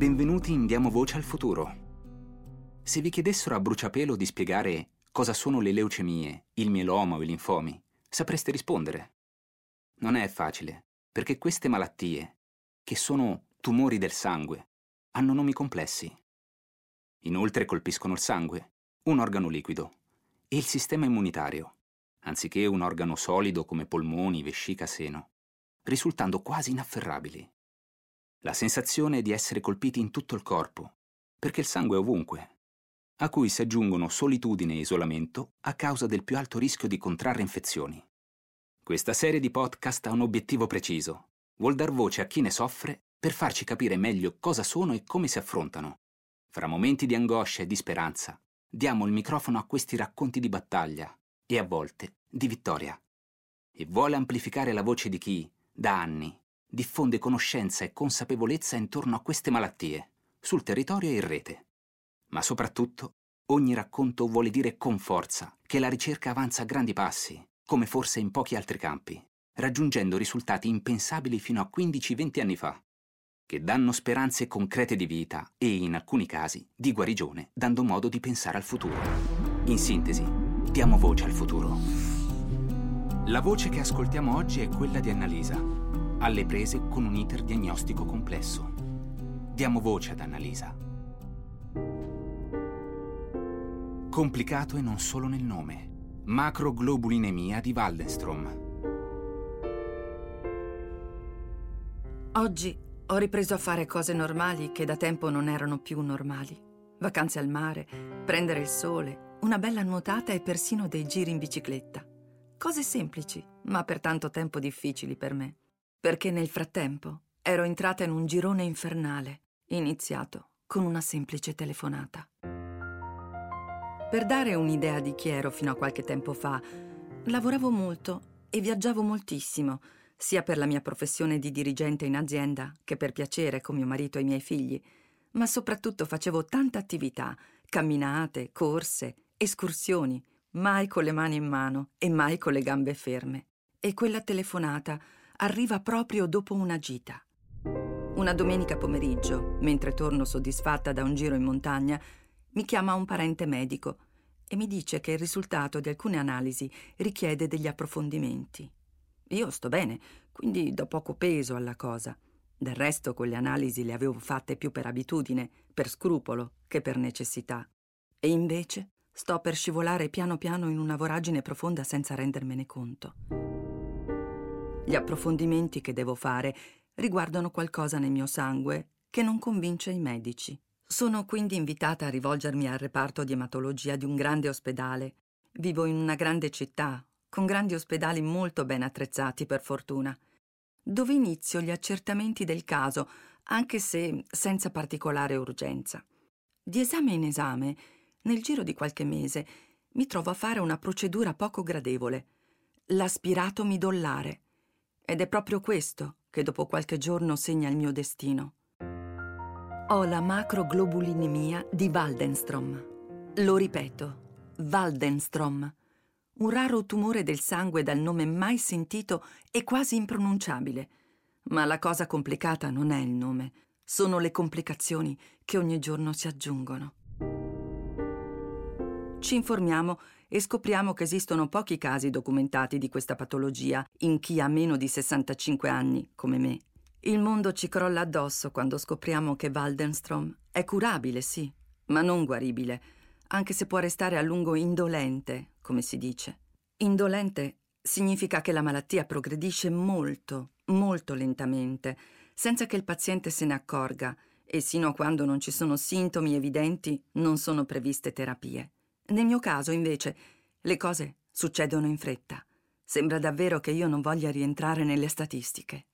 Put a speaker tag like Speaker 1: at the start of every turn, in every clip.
Speaker 1: Benvenuti in Diamo Voce al Futuro. Se vi chiedessero a bruciapelo di spiegare cosa sono le leucemie, il mieloma o i linfomi, sapreste rispondere. Non è facile, perché queste malattie, che sono tumori del sangue, hanno nomi complessi. Inoltre colpiscono il sangue, un organo liquido, e il sistema immunitario, anziché un organo solido come polmoni, vescica, seno, risultando quasi inafferrabili. La sensazione di essere colpiti in tutto il corpo, perché il sangue è ovunque, a cui si aggiungono solitudine e isolamento a causa del più alto rischio di contrarre infezioni. Questa serie di podcast ha un obiettivo preciso. Vuol dar voce a chi ne soffre per farci capire meglio cosa sono e come si affrontano. Fra momenti di angoscia e di speranza, diamo il microfono a questi racconti di battaglia e a volte di vittoria. E vuole amplificare la voce di chi, da anni, diffonde conoscenza e consapevolezza intorno a queste malattie, sul territorio e in rete. Ma soprattutto, ogni racconto vuole dire con forza che la ricerca avanza a grandi passi, come forse in pochi altri campi, raggiungendo risultati impensabili fino a 15-20 anni fa, che danno speranze concrete di vita e, in alcuni casi, di guarigione, dando modo di pensare al futuro. In sintesi, diamo voce al futuro. La voce che ascoltiamo oggi è quella di Annalisa, alle prese con un iter diagnostico complesso. Diamo voce ad Annalisa. Complicato e non solo nel nome. Macroglobulinemia di Waldenstrom.
Speaker 2: Oggi ho ripreso a fare cose normali che da tempo non erano più normali. Vacanze al mare, prendere il sole, una bella nuotata e persino dei giri in bicicletta. Cose semplici, ma per tanto tempo difficili per me perché nel frattempo ero entrata in un girone infernale, iniziato con una semplice telefonata. Per dare un'idea di chi ero fino a qualche tempo fa, lavoravo molto e viaggiavo moltissimo, sia per la mia professione di dirigente in azienda che per piacere con mio marito e i miei figli, ma soprattutto facevo tanta attività, camminate, corse, escursioni, mai con le mani in mano e mai con le gambe ferme. E quella telefonata arriva proprio dopo una gita. Una domenica pomeriggio, mentre torno soddisfatta da un giro in montagna, mi chiama un parente medico e mi dice che il risultato di alcune analisi richiede degli approfondimenti. Io sto bene, quindi do poco peso alla cosa. Del resto quelle analisi le avevo fatte più per abitudine, per scrupolo, che per necessità. E invece sto per scivolare piano piano in una voragine profonda senza rendermene conto. Gli approfondimenti che devo fare riguardano qualcosa nel mio sangue che non convince i medici. Sono quindi invitata a rivolgermi al reparto di ematologia di un grande ospedale. Vivo in una grande città, con grandi ospedali molto ben attrezzati per fortuna, dove inizio gli accertamenti del caso, anche se senza particolare urgenza. Di esame in esame, nel giro di qualche mese, mi trovo a fare una procedura poco gradevole, l'aspirato midollare ed è proprio questo che dopo qualche giorno segna il mio destino. Ho la macroglobulinemia di Waldenstrom. Lo ripeto, Waldenstrom. Un raro tumore del sangue dal nome mai sentito e quasi impronunciabile. Ma la cosa complicata non è il nome, sono le complicazioni che ogni giorno si aggiungono. Ci informiamo e scopriamo che esistono pochi casi documentati di questa patologia in chi ha meno di 65 anni, come me. Il mondo ci crolla addosso quando scopriamo che Waldenstrom è curabile, sì, ma non guaribile, anche se può restare a lungo indolente, come si dice. Indolente significa che la malattia progredisce molto, molto lentamente, senza che il paziente se ne accorga e sino a quando non ci sono sintomi evidenti non sono previste terapie. Nel mio caso, invece, le cose succedono in fretta. Sembra davvero che io non voglia rientrare nelle statistiche.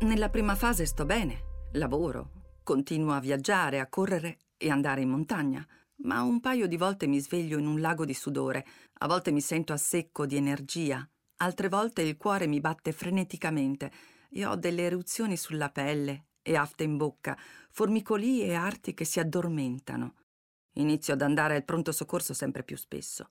Speaker 2: Nella prima fase sto bene, lavoro, continuo a viaggiare, a correre e andare in montagna, ma un paio di volte mi sveglio in un lago di sudore, a volte mi sento a secco di energia, altre volte il cuore mi batte freneticamente e ho delle eruzioni sulla pelle e afte in bocca, formicoli e arti che si addormentano. Inizio ad andare al pronto soccorso sempre più spesso.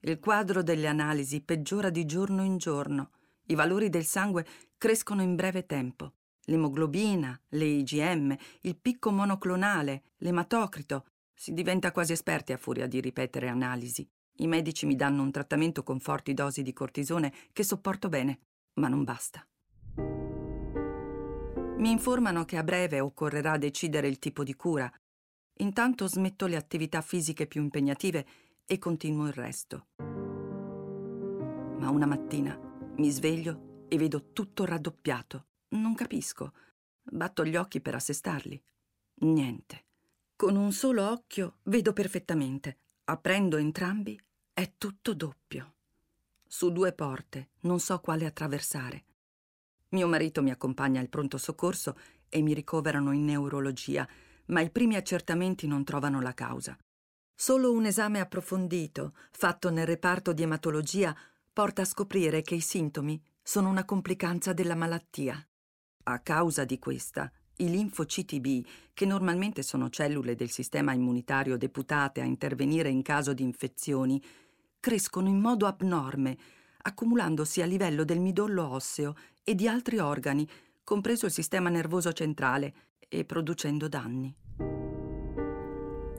Speaker 2: Il quadro delle analisi peggiora di giorno in giorno. I valori del sangue crescono in breve tempo. l'emoglobina, le IgM, il picco monoclonale, l'ematocrito. Si diventa quasi esperti a furia di ripetere analisi. I medici mi danno un trattamento con forti dosi di cortisone che sopporto bene, ma non basta. Mi informano che a breve occorrerà decidere il tipo di cura. Intanto smetto le attività fisiche più impegnative e continuo il resto. Ma una mattina mi sveglio e vedo tutto raddoppiato. Non capisco. Batto gli occhi per assestarli. Niente. Con un solo occhio vedo perfettamente. Aprendo entrambi è tutto doppio. Su due porte, non so quale attraversare. Mio marito mi accompagna al pronto soccorso e mi ricoverano in neurologia, ma i primi accertamenti non trovano la causa. Solo un esame approfondito, fatto nel reparto di ematologia, porta a scoprire che i sintomi sono una complicanza della malattia. A causa di questa, i linfociti B, che normalmente sono cellule del sistema immunitario deputate a intervenire in caso di infezioni, crescono in modo abnorme, accumulandosi a livello del midollo osseo e di altri organi, compreso il sistema nervoso centrale, e producendo danni.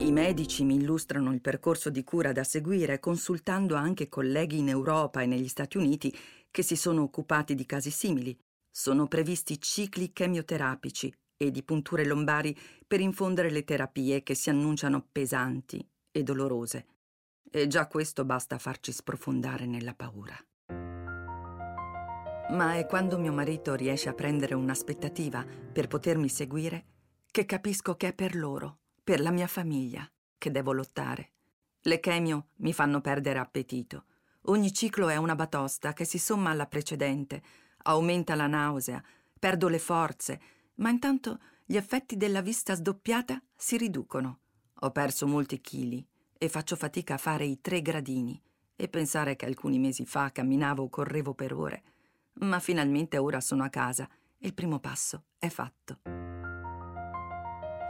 Speaker 2: I medici mi illustrano il percorso di cura da seguire, consultando anche colleghi in Europa e negli Stati Uniti che si sono occupati di casi simili. Sono previsti cicli chemioterapici e di punture lombari per infondere le terapie che si annunciano pesanti e dolorose. E già questo basta farci sprofondare nella paura. Ma è quando mio marito riesce a prendere un'aspettativa per potermi seguire che capisco che è per loro, per la mia famiglia, che devo lottare. Le chemio mi fanno perdere appetito. Ogni ciclo è una batosta che si somma alla precedente, aumenta la nausea, perdo le forze, ma intanto gli effetti della vista sdoppiata si riducono. Ho perso molti chili e faccio fatica a fare i tre gradini e pensare che alcuni mesi fa camminavo o correvo per ore ma finalmente ora sono a casa e il primo passo è fatto.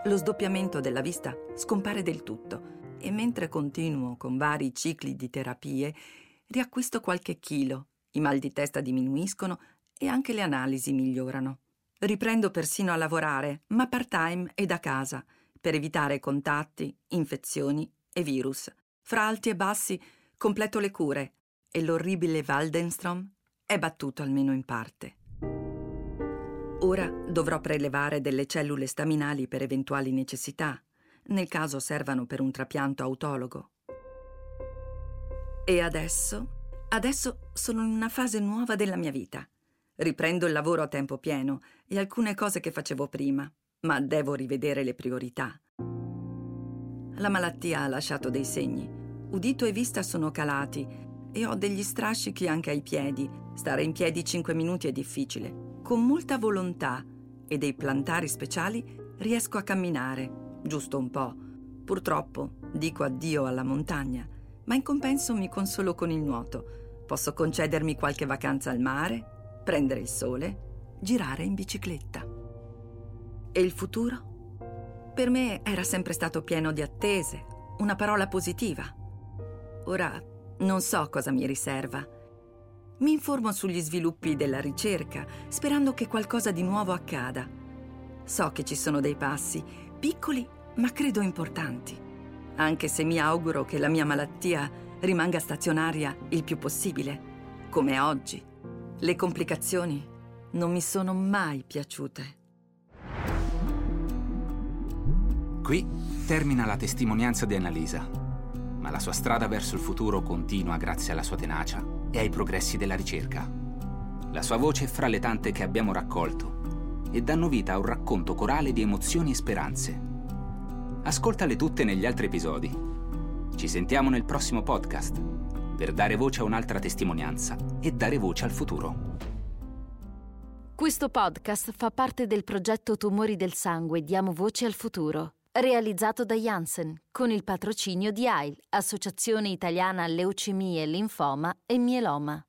Speaker 2: Lo sdoppiamento della vista scompare del tutto e mentre continuo con vari cicli di terapie, riacquisto qualche chilo, i mal di testa diminuiscono e anche le analisi migliorano. Riprendo persino a lavorare, ma part-time e da casa, per evitare contatti, infezioni e virus. Fra alti e bassi completo le cure e l'orribile Waldenstrom è battuto almeno in parte. Ora dovrò prelevare delle cellule staminali per eventuali necessità, nel caso servano per un trapianto autologo. E adesso? Adesso sono in una fase nuova della mia vita. Riprendo il lavoro a tempo pieno e alcune cose che facevo prima, ma devo rivedere le priorità. La malattia ha lasciato dei segni. Udito e vista sono calati e ho degli strascichi anche ai piedi. Stare in piedi 5 minuti è difficile. Con molta volontà e dei plantari speciali riesco a camminare, giusto un po'. Purtroppo dico addio alla montagna, ma in compenso mi consolo con il nuoto. Posso concedermi qualche vacanza al mare, prendere il sole, girare in bicicletta. E il futuro? Per me era sempre stato pieno di attese, una parola positiva. Ora non so cosa mi riserva. Mi informo sugli sviluppi della ricerca, sperando che qualcosa di nuovo accada. So che ci sono dei passi, piccoli ma credo importanti, anche se mi auguro che la mia malattia rimanga stazionaria il più possibile, come oggi. Le complicazioni non mi sono mai piaciute.
Speaker 1: Qui termina la testimonianza di Annalisa ma la sua strada verso il futuro continua grazie alla sua tenacia e ai progressi della ricerca. La sua voce è fra le tante che abbiamo raccolto e danno vita a un racconto corale di emozioni e speranze. Ascoltale tutte negli altri episodi. Ci sentiamo nel prossimo podcast per dare voce a un'altra testimonianza e dare voce al futuro.
Speaker 3: Questo podcast fa parte del progetto Tumori del sangue Diamo voce al futuro realizzato da Janssen con il patrocinio di AIL, Associazione Italiana Leucemie, Linfoma e Mieloma.